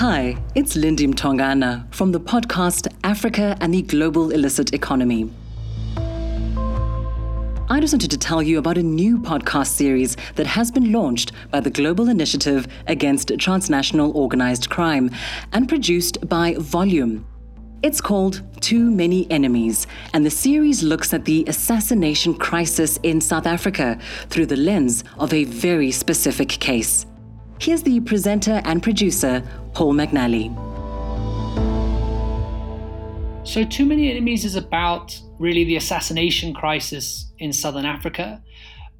Hi, it's Lindy Tongana from the podcast Africa and the Global Illicit Economy. I just wanted to tell you about a new podcast series that has been launched by the Global Initiative Against Transnational Organized Crime and produced by Volume. It's called Too Many Enemies, and the series looks at the assassination crisis in South Africa through the lens of a very specific case. Here's the presenter and producer, Paul McNally. So, Too Many Enemies is about really the assassination crisis in Southern Africa.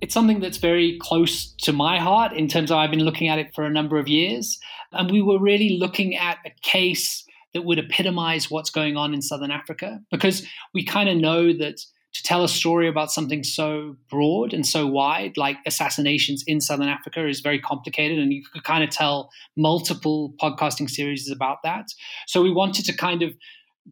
It's something that's very close to my heart in terms of I've been looking at it for a number of years. And we were really looking at a case that would epitomize what's going on in Southern Africa because we kind of know that to tell a story about something so broad and so wide, like assassinations in Southern Africa, is very complicated. And you could kind of tell multiple podcasting series about that. So we wanted to kind of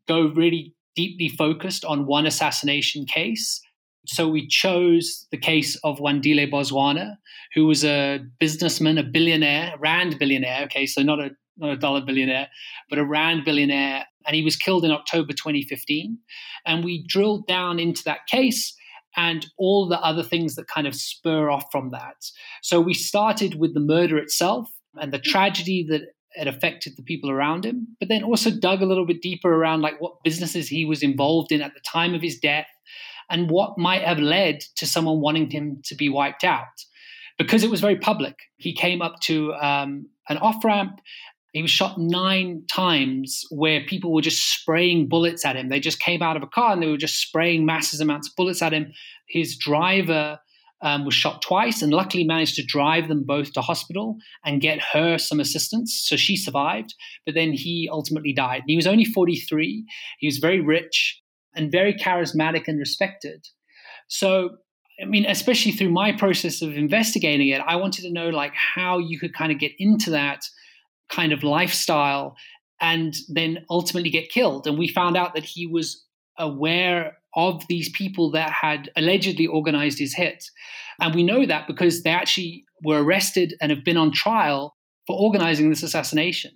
go really deeply focused on one assassination case. So we chose the case of Wandile Bozwana, who was a businessman, a billionaire, Rand billionaire. Okay, so not a not a dollar billionaire, but a Rand billionaire. And he was killed in October 2015. And we drilled down into that case and all the other things that kind of spur off from that. So we started with the murder itself and the tragedy that it affected the people around him, but then also dug a little bit deeper around like what businesses he was involved in at the time of his death and what might have led to someone wanting him to be wiped out. Because it was very public, he came up to um, an off ramp he was shot nine times where people were just spraying bullets at him. They just came out of a car and they were just spraying massive amounts of bullets at him. His driver um, was shot twice and luckily managed to drive them both to hospital and get her some assistance. So she survived, but then he ultimately died. he was only 43. He was very rich and very charismatic and respected. So I mean, especially through my process of investigating it, I wanted to know like how you could kind of get into that kind of lifestyle and then ultimately get killed. And we found out that he was aware of these people that had allegedly organized his hit. And we know that because they actually were arrested and have been on trial for organizing this assassination.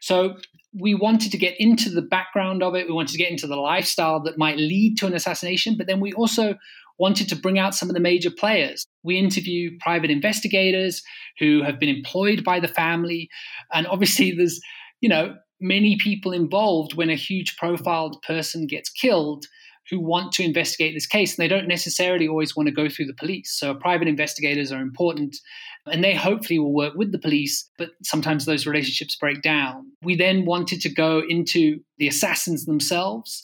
So we wanted to get into the background of it. We wanted to get into the lifestyle that might lead to an assassination, but then we also wanted to bring out some of the major players. We interview private investigators who have been employed by the family. And obviously, there's, you know, many people involved when a huge profiled person gets killed who want to investigate this case and they don't necessarily always want to go through the police. So private investigators are important and they hopefully will work with the police but sometimes those relationships break down. We then wanted to go into the assassins themselves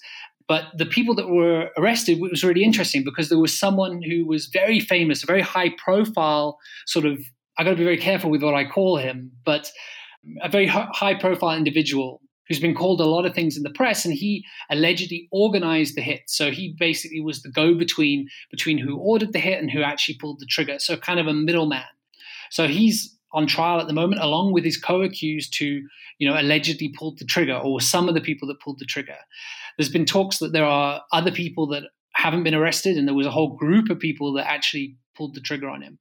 but the people that were arrested was really interesting because there was someone who was very famous, a very high profile sort of, I got to be very careful with what I call him, but a very high profile individual who's been called a lot of things in the press and he allegedly organized the hit so he basically was the go-between between who ordered the hit and who actually pulled the trigger so kind of a middleman so he's on trial at the moment along with his co-accused who you know allegedly pulled the trigger or some of the people that pulled the trigger there's been talks that there are other people that haven't been arrested, and there was a whole group of people that actually pulled the trigger on him.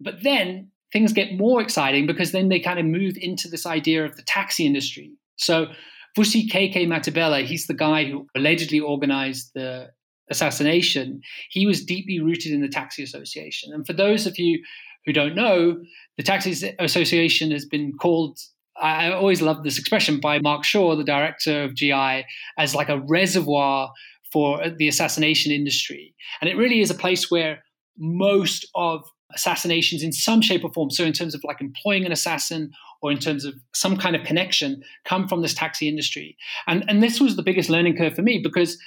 But then things get more exciting because then they kind of move into this idea of the taxi industry. So Vusi KK Mathibela, he's the guy who allegedly organized the assassination. He was deeply rooted in the Taxi Association. And for those of you who don't know, the Taxi Association has been called I always love this expression by Mark Shaw, the director of GI, as like a reservoir for the assassination industry. And it really is a place where most of assassinations in some shape or form, so in terms of like employing an assassin or in terms of some kind of connection, come from this taxi industry. And and this was the biggest learning curve for me because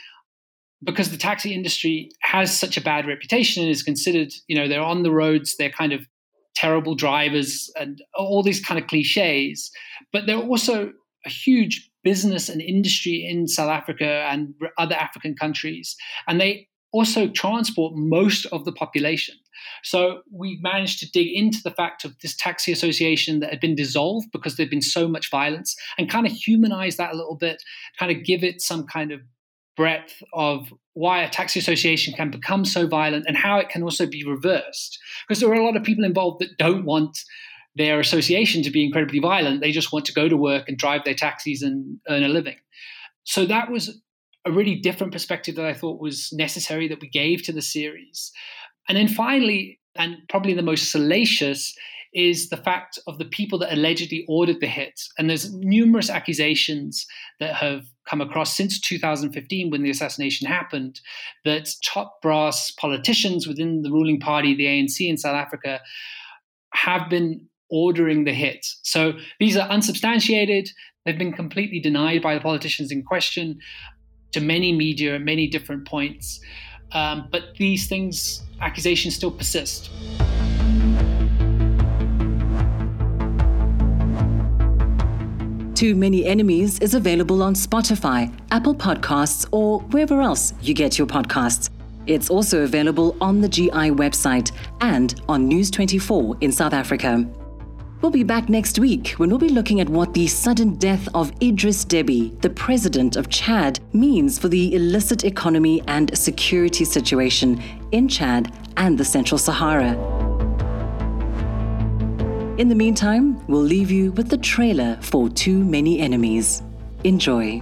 because the taxi industry has such a bad reputation and is considered, you know, they're on the roads, they're kind of terrible drivers and all these kind of cliches. But they're also a huge business and industry in South Africa and other African countries. And they also transport most of the population. So we managed to dig into the fact of this taxi association that had been dissolved because there'd been so much violence and kind of humanize that a little bit, kind of give it some kind of breadth of why a taxi association can become so violent and how it can also be reversed. Because there are a lot of people involved that don't want their association to be incredibly violent. They just want to go to work and drive their taxis and earn a living. So that was a really different perspective that I thought was necessary that we gave to the series. And then finally, and probably the most salacious, is the fact of the people that allegedly ordered the hits. And there's numerous accusations that have come across since 2015 when the assassination happened that top brass politicians within the ruling party, the ANC in South Africa, have been ordering the hits. So these are unsubstantiated. They've been completely denied by the politicians in question to many media at many different points. Um, but these things, accusations still persist. Too Many Enemies is available on Spotify, Apple Podcasts, or wherever else you get your podcasts. It's also available on the GI website and on News 24 in South Africa. We'll be back next week when we'll be looking at what the sudden death of Idriss Deby, the president of Chad, means for the illicit economy and security situation in Chad and the Central Sahara. In the meantime, we'll leave you with the trailer for Too Many Enemies. Enjoy.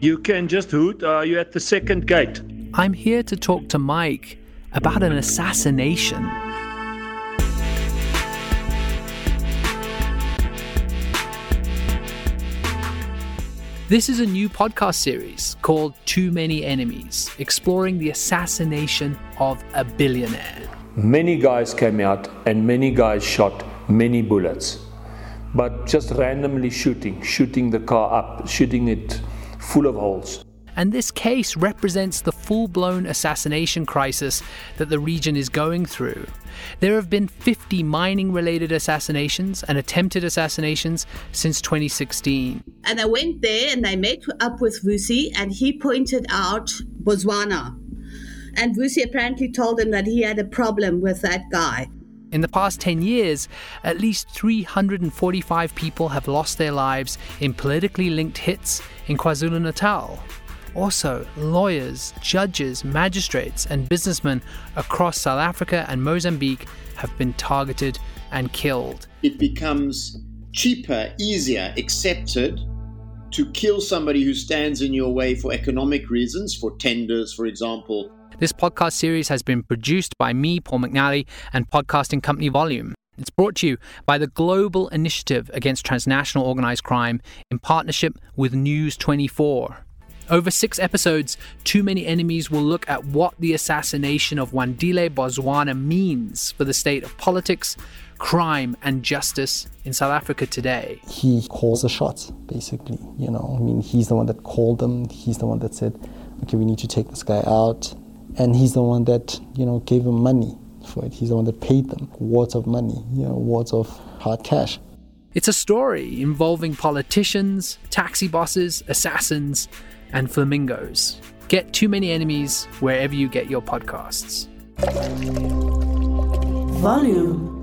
You can just hoot. Uh, Are you at the second gate? I'm here to talk to Mike about an assassination. This is a new podcast series called Too Many Enemies, exploring the assassination of a billionaire. Many guys came out and many guys shot many bullets, but just randomly shooting, shooting the car up, shooting it full of holes. And this case represents the full blown assassination crisis that the region is going through. There have been 50 mining related assassinations and attempted assassinations since 2016. And I went there and I met up with Vusi, and he pointed out Bozwana. And Vusi apparently told him that he had a problem with that guy. In the past 10 years, at least 345 people have lost their lives in politically linked hits in KwaZulu Natal. Also, lawyers, judges, magistrates, and businessmen across South Africa and Mozambique have been targeted and killed. It becomes cheaper, easier, accepted to kill somebody who stands in your way for economic reasons, for tenders, for example, this podcast series has been produced by me, Paul McNally, and podcasting company Volume. It's brought to you by the Global Initiative Against Transnational Organized Crime in partnership with News 24. Over six episodes, Too Many Enemies will look at what the assassination of Wandile Bozwana means for the state of politics, crime, and justice in South Africa today. He calls the shots, basically. You know, I mean, he's the one that called them. He's the one that said, okay, we need to take this guy out and he's the one that you know gave them money for it. He's the one that paid them wads of money, you know, wads of hard cash. It's a story involving politicians, taxi bosses, assassins, and flamingos. Get Too Many Enemies wherever you get your podcasts. Volume.